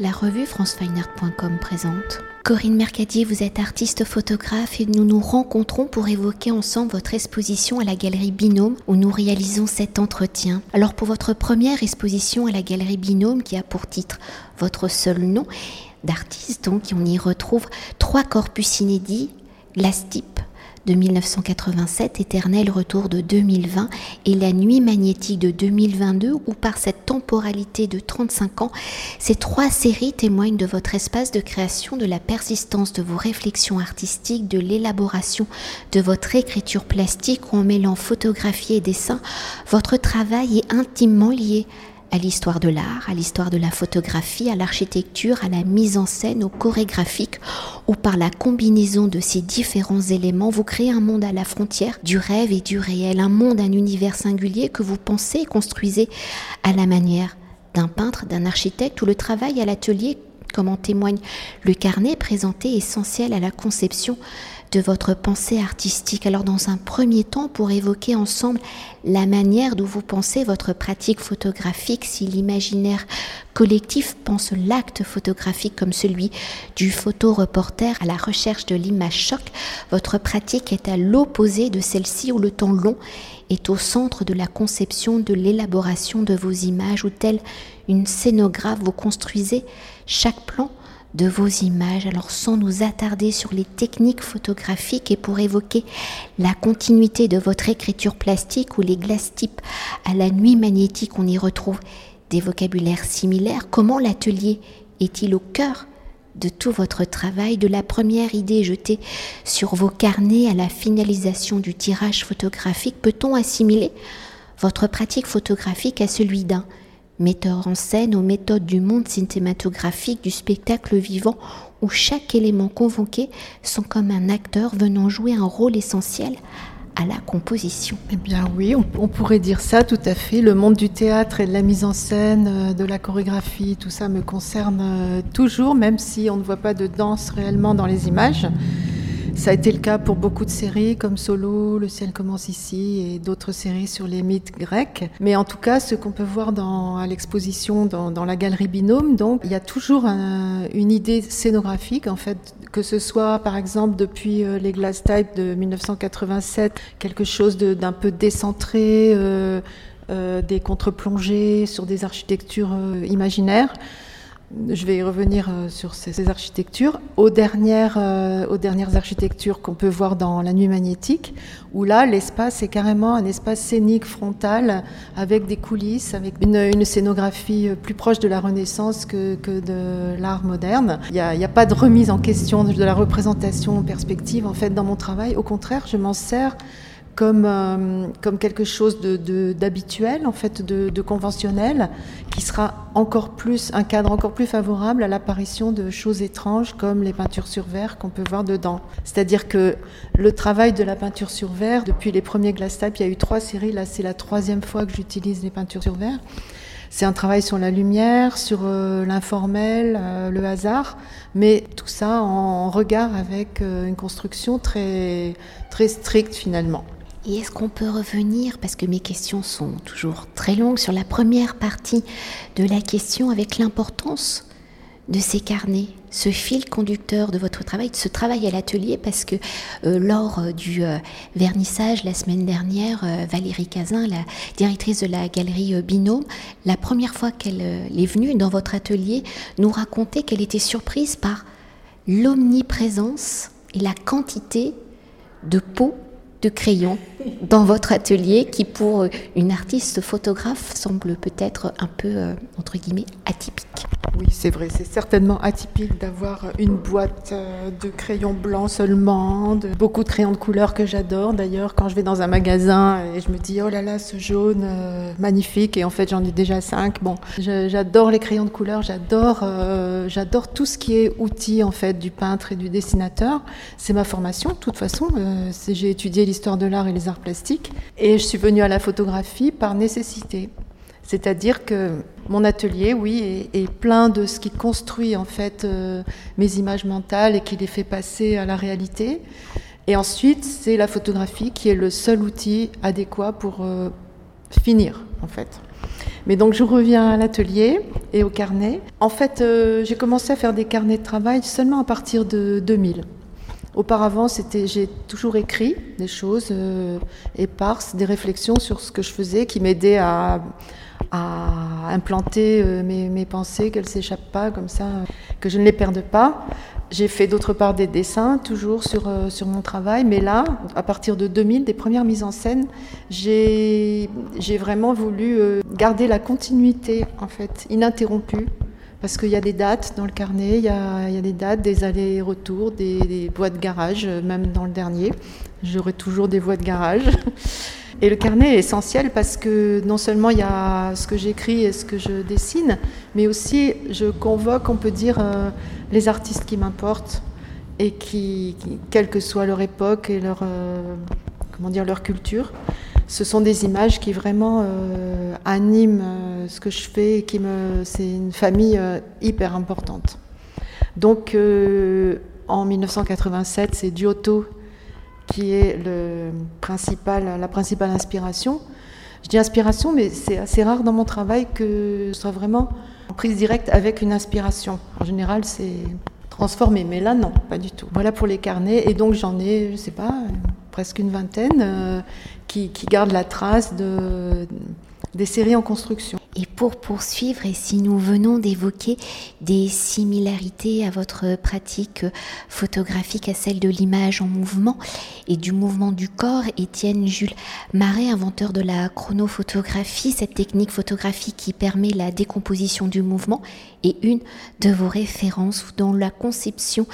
La revue francefineart.com présente. Corinne Mercadier, vous êtes artiste photographe et nous nous rencontrons pour évoquer ensemble votre exposition à la galerie Binôme où nous réalisons cet entretien. Alors pour votre première exposition à la galerie Binôme qui a pour titre votre seul nom d'artiste, donc on y retrouve trois corpus inédits, Glass de 1987, Éternel Retour de 2020 et La Nuit magnétique de 2022, où par cette temporalité de 35 ans, ces trois séries témoignent de votre espace de création, de la persistance de vos réflexions artistiques, de l'élaboration de votre écriture plastique, où en mêlant photographie et dessin, votre travail est intimement lié à l'histoire de l'art, à l'histoire de la photographie, à l'architecture, à la mise en scène, au chorégraphique, où par la combinaison de ces différents éléments, vous créez un monde à la frontière du rêve et du réel, un monde, un univers singulier que vous pensez et construisez à la manière d'un peintre, d'un architecte, où le travail à l'atelier, comme en témoigne le carnet présenté, essentiel à la conception de votre pensée artistique. Alors dans un premier temps, pour évoquer ensemble la manière dont vous pensez votre pratique photographique, si l'imaginaire collectif pense l'acte photographique comme celui du photoreporter à la recherche de l'image choc, votre pratique est à l'opposé de celle-ci où le temps long est au centre de la conception, de l'élaboration de vos images, où tel une scénographe, vous construisez chaque plan de vos images. Alors sans nous attarder sur les techniques photographiques et pour évoquer la continuité de votre écriture plastique ou les glaces types à la nuit magnétique, on y retrouve des vocabulaires similaires. Comment l'atelier est-il au cœur de tout votre travail, de la première idée jetée sur vos carnets à la finalisation du tirage photographique Peut-on assimiler votre pratique photographique à celui d'un metteur en scène aux méthodes du monde cinématographique du spectacle vivant où chaque élément convoqué sont comme un acteur venant jouer un rôle essentiel à la composition. Eh bien oui, on, pourrait dire ça tout à fait. Le monde du théâtre et de la mise en scène, euh, de la chorégraphie, tout ça me concerne euh, toujours, même si on ne voit pas de danse réellement dans les images. Ça a été le cas pour beaucoup de séries comme Solo, Le ciel commence ici et d'autres séries sur les mythes grecs. Mais en tout cas, ce qu'on peut voir dans, à l'exposition dans, la galerie Binôme, donc il y a toujours une idée scénographique en fait, que ce soit par exemple depuis euh, les Glass Type de 1987, quelque chose d'un peu décentré, euh, euh, des contre-plongées sur des architectures imaginaires je vais y revenir euh, sur ces, architectures, aux dernières, euh, aux dernières architectures qu'on peut voir dans La Nuit magnétique, où là, l'espace est carrément un espace scénique frontal, avec des coulisses, avec une, scénographie euh, plus proche de la Renaissance que, que de l'art moderne. Il n'y a, a, pas de remise en question de la représentation en perspective, en fait, dans mon travail. Au contraire, je m'en sers comme, euh, comme quelque chose d'habituel, de, en fait, de, de, conventionnel, qui sera encore plus, un cadre encore plus favorable à l'apparition de choses étranges comme les peintures sur verre qu'on peut voir dedans. C'est-à-dire que le travail de la peinture sur verre, depuis les premiers glass type, il y a eu trois séries, là c'est la troisième fois que j'utilise les peintures sur verre. C'est un travail sur la lumière, sur euh, l'informel, euh, le hasard, mais tout ça en regard avec une construction très, très stricte finalement. Et est-ce qu'on peut revenir, parce que mes questions sont toujours très longues, sur la première partie de la question avec l'importance de ces carnets, ce fil conducteur de votre travail, de ce travail à l'atelier, parce que euh, lors euh, du euh, vernissage la semaine dernière, Valérie Cazin, la directrice de la galerie Binôme, la première fois qu'elle est venue dans votre atelier, nous racontait qu'elle était surprise par l'omniprésence et la quantité de peau de crayons dans votre atelier qui, pour une artiste photographe, semble peut-être un peu, euh, entre guillemets, atypique. Oui, c'est vrai, c'est certainement atypique d'avoir une boîte euh, de crayons blancs seulement, de, beaucoup de crayons de couleur que j'adore. D'ailleurs, quand je vais dans un magasin et je me dis, oh là là, ce jaune, euh, magnifique, et en fait j'en ai déjà cinq. Bon, j'adore les crayons de couleur, j'adore j'adore tout ce qui est outil en fait du peintre et du dessinateur. C'est ma formation, de toute façon. j'ai étudié l'histoire de l'art et les arts. Et je suis venue à la photographie par nécessité. C'est-à-dire que mon atelier, oui, est, plein de ce qui construit en fait euh, mes images mentales et qui les fait passer à la réalité. Et ensuite, c'est la photographie qui est le seul outil adéquat pour euh, finir, en fait. Mais donc je reviens à l'atelier et au carnet. En fait, euh, j'ai commencé à faire des carnets de travail seulement à partir de 2000. Auparavant, c'était, j'ai toujours écrit des choses euh, éparses, des réflexions sur ce que je faisais qui m'aidaient à, implanter euh, mes, pensées, qu'elles s'échappent pas comme ça, que je ne les perde pas. J'ai fait d'autre part des dessins, toujours sur, euh, sur mon travail, mais là, à partir de 2000, des premières mises en scène, j'ai vraiment voulu euh, garder la continuité, en fait, ininterrompue, parce qu'il y a des dates dans le carnet, il y a, des dates, des allers-retours, des, des voies de garage, même dans le dernier. J'aurai toujours des voies de garage. Et le carnet est essentiel parce que non seulement il y a ce que j'écris et ce que je dessine, mais aussi je convoque, on peut dire, euh, les artistes qui m'importent et qui, quelle que soit leur époque et leur, euh, comment dire, leur culture, ce sont des images qui vraiment euh, animent ce que je fais et qui me, c'est une famille hyper importante. Donc en 1987, c'est Giotto qui est le principal, la principale inspiration. Je dis inspiration, mais c'est assez rare dans mon travail que ce soit vraiment en prise directe avec une inspiration. En général, c'est transformé, mais là, non, pas du tout. Voilà pour les carnets, et donc j'en ai, je sais pas, presque une vingtaine euh, qui, gardent la trace de, des séries en construction. Et pour poursuivre, et si nous venons d'évoquer des similarités à votre pratique photographique à celle de l'image en mouvement et du mouvement du corps, Étienne Jules Marais, inventeur de la chronophotographie, cette technique photographique qui permet la décomposition du mouvement, est une de vos références dans la conception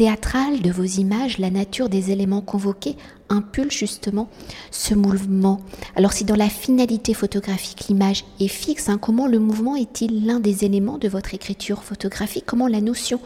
théâtrale de vos images, la nature des éléments convoqués impulse justement ce mouvement. Alors si dans la finalité photographique l'image est fixe, hein, comment le mouvement est-il l'un des éléments de votre écriture photographique? Comment la notion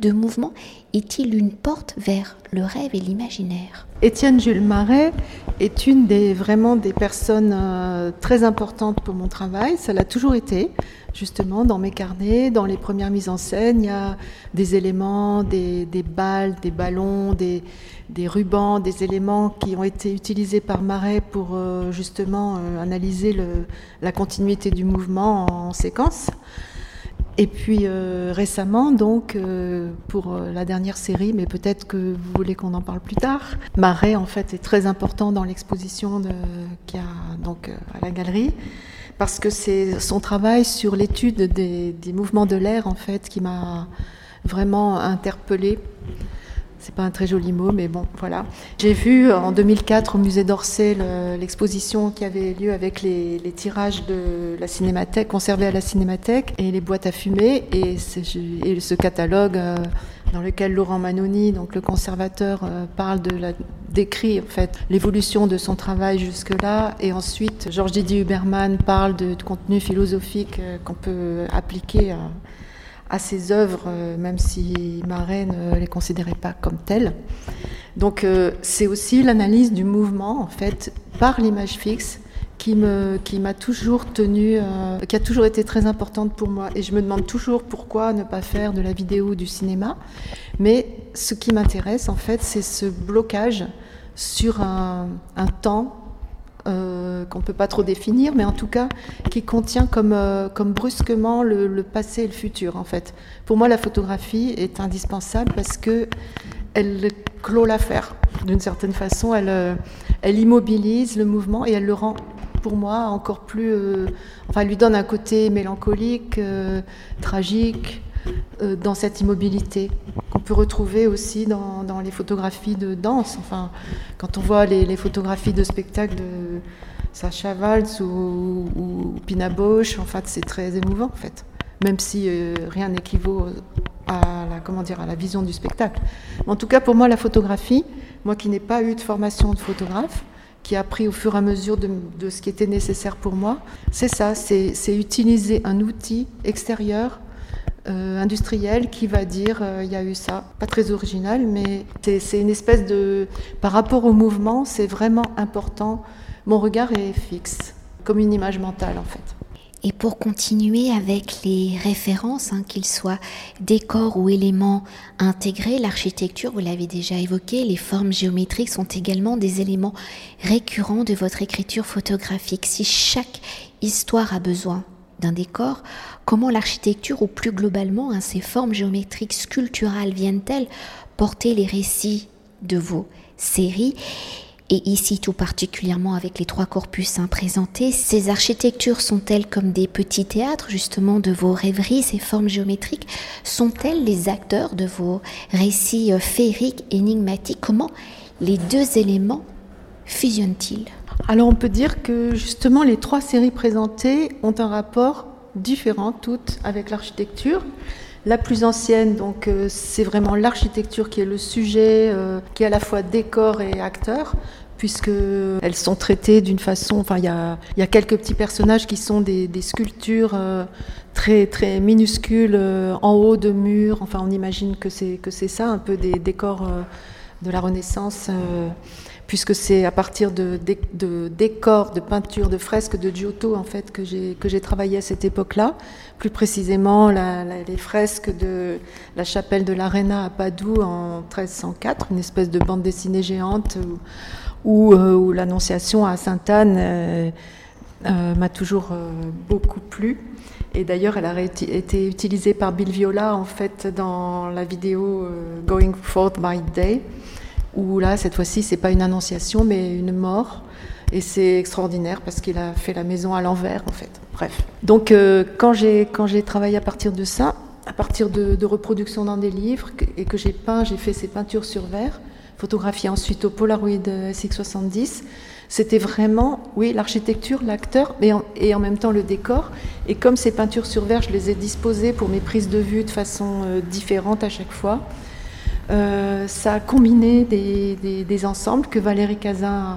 de mouvement est-il une porte vers le rêve et l'imaginaire? Étienne Jules Marais est une des vraiment des personnes euh, très importantes pour mon travail. Ça l'a toujours été, justement, dans mes carnets, dans les premières mises en scène. Il y a des éléments, des, balles, des ballons, des, rubans, des éléments qui ont été utilisés par Marais pour euh, justement euh, analyser la continuité du mouvement en séquence. Et puis euh, récemment, donc, pour la dernière série, mais peut-être que vous voulez qu'on en parle plus tard, Marais, en fait, est très important dans l'exposition qu'il y a donc, à la galerie, parce que c'est son travail sur l'étude des, mouvements de l'air, en fait, qui m'a vraiment interpellée. C'est pas un très joli mot, mais bon, voilà. J'ai vu en 2004 au musée d'Orsay l'exposition qui avait lieu avec les, tirages de la cinémathèque, conservés à la cinémathèque, et les boîtes à fumer, et, ce catalogue euh, dans lequel Laurent Manoni, donc le conservateur, euh, parle de décrit en fait l'évolution de son travail jusque-là, et ensuite Georges Didier Huberman parle de, de contenu philosophique euh, qu'on peut appliquer à à ses œuvres, euh, même si Marais ne les considérait pas comme telles. Donc euh, c'est aussi l'analyse du mouvement, en fait, par l'image fixe, qui qui m'a toujours tenu euh, qui a toujours été très importante pour moi et je me demande toujours pourquoi ne pas faire de la vidéo ou du cinéma mais ce qui m'intéresse en fait c'est ce blocage sur un temps euh, qu'on ne peut pas trop définir, mais en tout cas qui contient comme, euh, comme brusquement le, passé et le futur en fait. Pour moi, la photographie est indispensable parce que elle clôt l'affaire d'une certaine façon, elle, euh, elle immobilise le mouvement et elle le rend pour moi encore plus, enfin, elle lui donne un côté mélancolique, tragique, dans cette immobilité qu'on peut retrouver aussi dans, les photographies de danse. Enfin, quand on voit les, photographies de spectacle de Sacha Waltz ou, ou Pina Bausch, en fait, c'est très émouvant, en fait. Même si euh, rien n'équivaut à la, comment dire, à la vision du spectacle. En tout cas, pour moi, la photographie, moi qui n'ai pas eu de formation de photographe, qui a appris au fur et à mesure de ce qui était nécessaire pour moi, c'est ça, c'est utiliser un outil extérieur euh, industriel qui va dire euh, il y a eu ça. Pas très original, mais c'est une espèce de. Par rapport au mouvement, c'est vraiment important. Mon regard est fixe, comme une image mentale en fait. Et pour continuer avec les références, hein, qu'ils soient décors ou éléments intégrés, l'architecture, vous l'avez déjà évoqué, les formes géométriques sont également des éléments récurrents de votre écriture photographique. Si chaque histoire a besoin d'un décor, comment l'architecture ou plus globalement hein, ces formes géométriques sculpturales viennent-elles porter les récits de vos séries? Et ici tout particulièrement avec les trois corpus hein, présentés, ces architectures sont-elles comme des petits théâtres justement de vos rêveries, ces formes géométriques? Sont-elles les acteurs de vos récits euh, féeriques, énigmatiques? Comment les deux éléments fusionnent-ils? Alors on peut dire que justement les trois séries présentées ont un rapport différent toutes avec l'architecture. La plus ancienne, donc, euh, c'est vraiment l'architecture qui est le sujet, euh, qui est à la fois décor et acteur, puisque elles sont traitées d'une façon. Enfin, il y a, quelques petits personnages qui sont des, sculptures euh, très très minuscules en haut de murs. Enfin, on imagine que c'est que c'est ça, un peu des décors de la Renaissance puisque c'est à partir de, décors, de peintures, de fresques de Giotto en fait que j'ai travaillé à cette époque-là. Plus précisément, les fresques de la chapelle de l'Arena à Padoue en 1304, une espèce de bande dessinée géante où, euh, l'Annonciation à Sainte-Anne euh, euh, m'a toujours beaucoup plu. Et d'ailleurs, elle a été utilisée par Bill Viola en fait dans la vidéo Going Forth by Day où là, cette fois-ci, c'est pas une annonciation, mais une mort. Et c'est extraordinaire parce qu'il a fait la maison à l'envers, en fait. Bref. Donc, euh, quand j'ai travaillé à partir de ça, à partir de, reproductions dans des livres et que j'ai peint, j'ai fait ces peintures sur verre, photographiées ensuite au Polaroid SX70. C'était vraiment, oui, l'architecture, l'acteur, et en même temps le décor. Et comme ces peintures sur verre, je les ai disposées pour mes prises de vue de façon euh, différente à chaque fois. Euh, ça a combiné des, ensembles que Valérie Cazin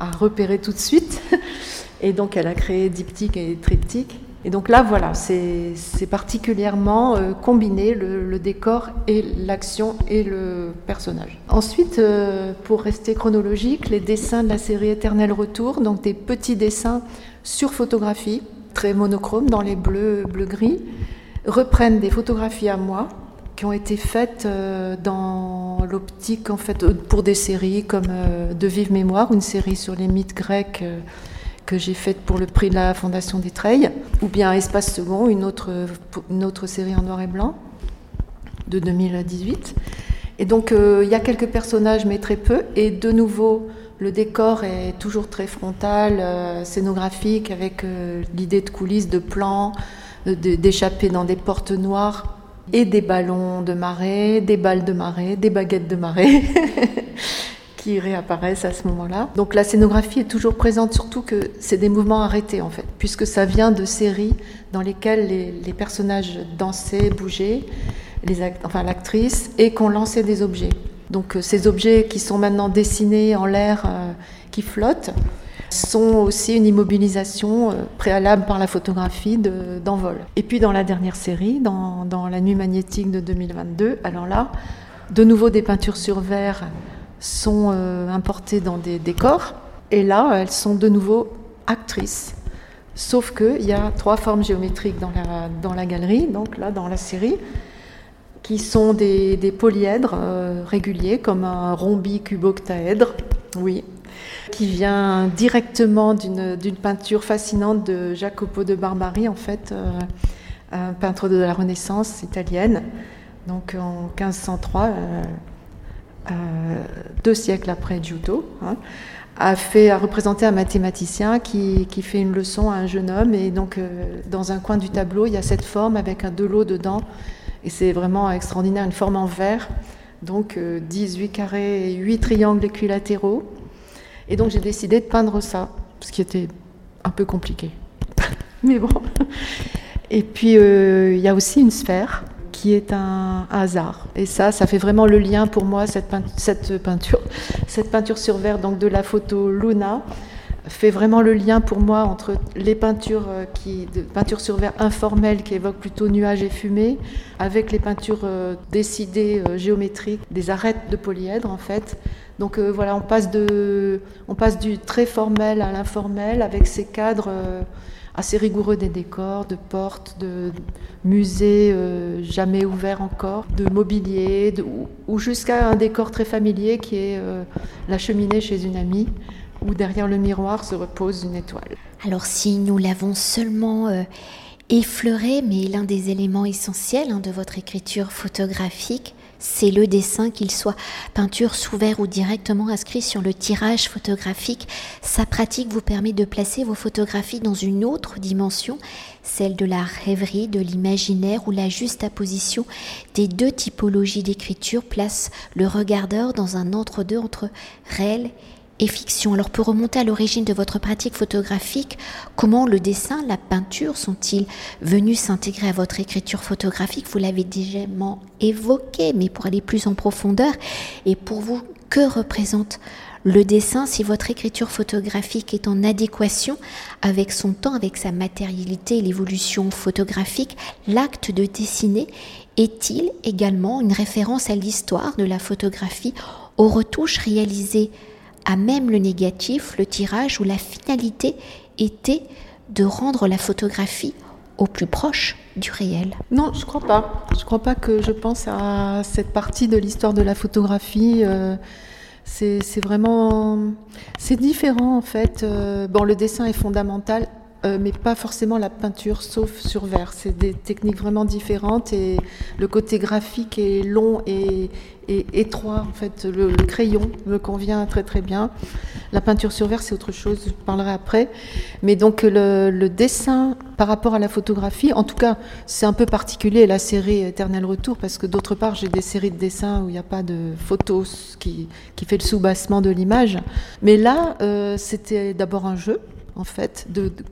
a, repéré tout de suite. Et donc elle a créé diptyque et triptyque. Et donc là, voilà, c'est particulièrement euh, combiné le, décor et l'action et le personnage. Ensuite, euh, pour rester chronologique, les dessins de la série Éternel Retour, donc des petits dessins sur photographie, très monochromes dans les bleus, bleu-gris, reprennent des photographies à moi qui ont été faites euh, dans l'optique en fait pour des séries comme euh, De vive mémoire, une série sur les mythes grecs euh, que j'ai faite pour le prix de la Fondation des Treilles, ou bien Espace Second, une autre série en noir et blanc de 2018. Et donc il y a quelques personnages mais très peu, et de nouveau le décor est toujours très frontal, scénographique, avec l'idée de coulisses, de plans, d'échapper dans des portes noires et des ballons de marée, des balles de marée, des baguettes de marée qui réapparaissent à ce moment-là. Donc la scénographie est toujours présente, surtout que c'est des mouvements arrêtés en fait, puisque ça vient de séries dans lesquelles les, personnages dansaient, bougeaient, les enfin l'actrice, et qu'on lançait des objets. Donc euh, ces objets qui sont maintenant dessinés en l'air, euh, qui flottent, sont aussi une immobilisation euh, préalable par la photographie d'envol. et puis dans la dernière série, dans, La Nuit magnétique de 2022, alors là, de nouveau des peintures sur verre sont euh, importées dans des décors, et là, elles sont de nouveau actrices. Sauf qu'il y a trois formes géométriques dans la, galerie, donc là, dans la série, qui sont des, polyèdres euh, réguliers, comme un rhombi-cuboctaèdre, oui, qui vient directement d'une peinture fascinante de Jacopo de Barbari, en fait, euh, un peintre de la Renaissance italienne, donc en 1503, euh, euh, deux siècles après Giotto. Hein, a, fait, représenté un mathématicien qui, fait une leçon à un jeune homme. Et donc, dans un coin du tableau, il y a cette forme avec un de l'eau dedans. Et c'est vraiment extraordinaire, une forme en verre. Donc, 18 carrés et 8 triangles équilatéraux. Et donc j'ai décidé de peindre ça, ce qui était un peu compliqué. Mais bon. Et puis euh, il y a aussi une sphère qui est un, hasard. Et ça, ça fait vraiment le lien pour moi, cette, cette peinture, cette peinture sur verre donc de la photo Luna fait vraiment le lien pour moi entre les peintures euh, qui, de sur verre informelles qui évoquent plutôt nuages et fumée, avec les peintures euh, décidées géométriques, des arêtes de polyèdre en fait, donc euh, voilà, on passe, du très formel à l'informel avec ces cadres euh, assez rigoureux des décors, de portes, de musées euh, jamais ouverts encore, de mobilier, ou, jusqu'à un décor très familier qui est la cheminée chez une amie, où derrière le miroir se repose une étoile. Alors si nous l'avons seulement effleuré, mais l'un des éléments essentiels hein, de votre écriture photographique, c'est le dessin, qu'il soit peinture sous verre ou directement inscrit sur le tirage photographique. Sa pratique vous permet de placer vos photographies dans une autre dimension, celle de la rêverie, de l'imaginaire, où la juste apposition des deux typologies d'écriture place le regardeur dans un entre-deux entre réel et fiction. Alors pour remonter à l'origine de votre pratique photographique, comment le dessin, la peinture sont-ils venus s'intégrer à votre écriture photographique? Vous l'avez déjà évoqué, mais pour aller plus en profondeur, et pour vous, que représente le dessin si votre écriture photographique est en adéquation avec son temps, avec sa matérialité et l'évolution photographique? L'acte de dessiner est-il également une référence à l'histoire de la photographie, aux retouches réalisées à même le négatif, le tirage où la finalité était de rendre la photographie au plus proche du réel. Non, je crois pas. Je crois pas que je pense à cette partie de l'histoire de la photographie. Euh, c'est vraiment, c'est différent en fait. Euh, bon, le dessin est fondamental euh, mais pas forcément la peinture, sauf sur verre. C'est des techniques vraiment différentes et le côté graphique est long et, étroit. En fait, le, crayon me convient très très bien. La peinture sur verre, c'est autre chose, je parlerai après. Mais donc le, dessin par rapport à la photographie, en tout cas, c'est un peu particulier la série Éternel Retour parce que d'autre part, j'ai des séries de dessins où il n'y a pas de photos qui, qui fait le soubassement de l'image. Mais là, euh, c'était d'abord un jeu en fait,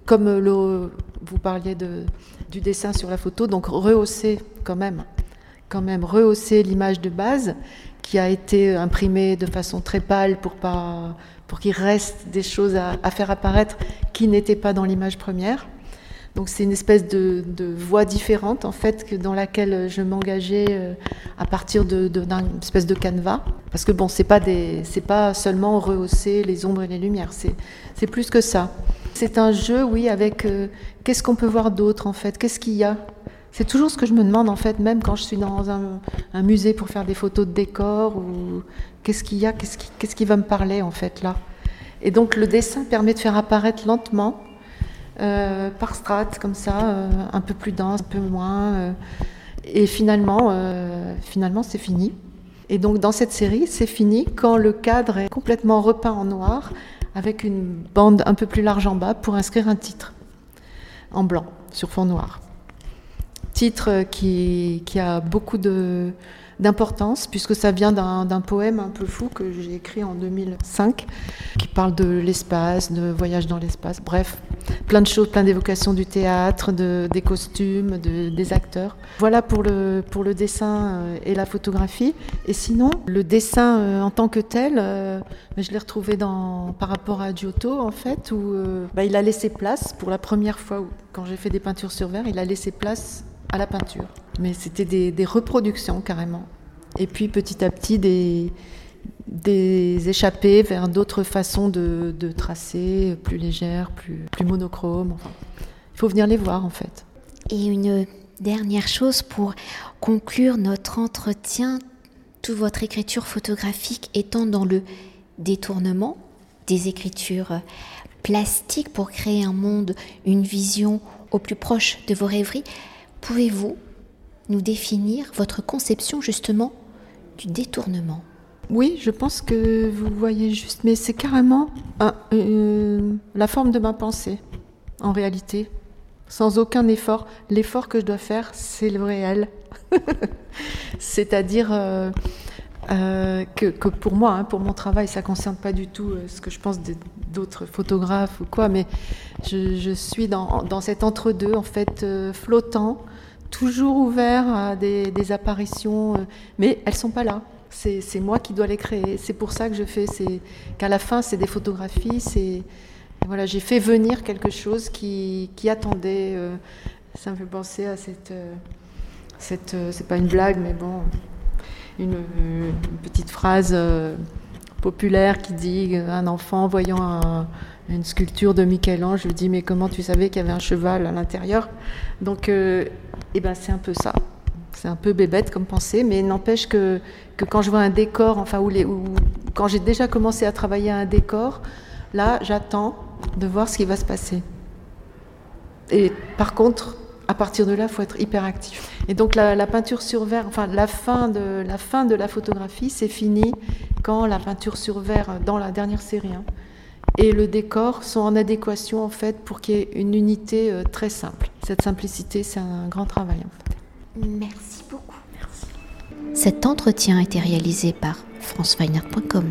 comme vous parliez du dessin sur la photo, donc rehausser quand même, quand même rehausser l'image de base qui a été imprimée de façon très pâle pour pas pour qu'il reste des choses à faire apparaître qui n'étaient pas dans l'image première. Donc c'est une espèce de, voie différente en fait que dans laquelle je m'engageais euh, à partir d'une de, espèce de canevas. Parce que bon, c'est pas des, c'est pas seulement rehausser les ombres et les lumières, c'est, plus que ça. C'est un jeu, oui, avec euh, qu'est-ce qu'on peut voir d'autre en fait, qu'est-ce qu'il y a? C'est toujours ce que je me demande en fait, même quand je suis dans un, musée pour faire des photos de décor ou qu'est-ce qu'il y a, qu'est-ce qui, qu'est-ce qui va me parler en fait là? Et donc le dessin permet de faire apparaître lentement euh, par strates comme ça, euh, un peu plus dense, un peu moins. Euh, et finalement, finalement, c'est fini. Et donc dans cette série, c'est fini quand le cadre est complètement repeint en noir, avec une bande un peu plus large en bas pour inscrire un titre en blanc sur fond noir. Titre qui, a beaucoup d'importance, puisque ça vient d'un poème un peu fou que j'ai écrit en 2005, qui parle de l'espace, de voyage dans l'espace, bref, plein de choses, plein d'évocations du théâtre, de, des costumes, de, des acteurs. Voilà pour le, pour le dessin euh, et la photographie. Et sinon, le dessin euh, en tant que tel, euh, je l'ai retrouvé dans, par rapport à Giotto, en fait, où bah, il a laissé place, pour la première fois, où, quand j'ai fait des peintures sur verre, il a laissé place à la peinture. Mais c'était des, reproductions carrément. Et puis petit à petit des, des échappées vers d'autres façons de, tracer, plus légères, plus, plus monochromes. il faut venir les voir en fait. Et une dernière chose pour conclure notre entretien, toute votre écriture photographique étant dans le détournement des écritures plastiques pour créer un monde, une vision au plus proche de vos rêveries. Pouvez-vous nous définir votre conception justement du détournement? Oui, je pense que vous voyez juste, mais c'est carrément la forme de ma pensée, en réalité, sans aucun effort. L'effort que je dois faire, c'est le réel. C'est-à-dire euh, euh, que, pour moi, hein, pour mon travail, ça ne concerne pas du tout euh, ce que je pense d'autres photographes ou quoi, mais je, suis dans, cet entre-deux, en fait, flottant toujours ouvert à des, apparitions, mais elles sont pas là. C'est moi qui dois les créer. C'est pour ça que je fais, c'est qu'à la fin, c'est des photographies. C'est voilà, j'ai fait venir quelque chose qui, attendait. Euh, ça me fait penser à cette, euh, cette, c'est pas une blague, mais bon, une, petite phrase populaire qui dit un enfant voyant un, une sculpture de Michel-Ange lui dit mais comment tu savais qu'il y avait un cheval à l'intérieur? Donc, euh, eh ben c'est un peu ça. C'est un peu bébête comme pensée, mais n'empêche que, que quand je vois un décor, enfin, ou, les, ou quand j'ai déjà commencé à travailler un décor, Là, j'attends de voir ce qui va se passer. Et par contre, à partir de là, il faut être hyper actif. Et donc la, peinture sur verre, enfin la fin de la, fin de la photographie, c'est fini quand la peinture sur verre, dans la dernière série, hein, et le décor sont en adéquation en fait pour qu'il y ait une unité euh, très simple. Cette simplicité, c'est un grand travail en fait. Merci beaucoup. Cet entretien a été réalisé par franceweiner.com.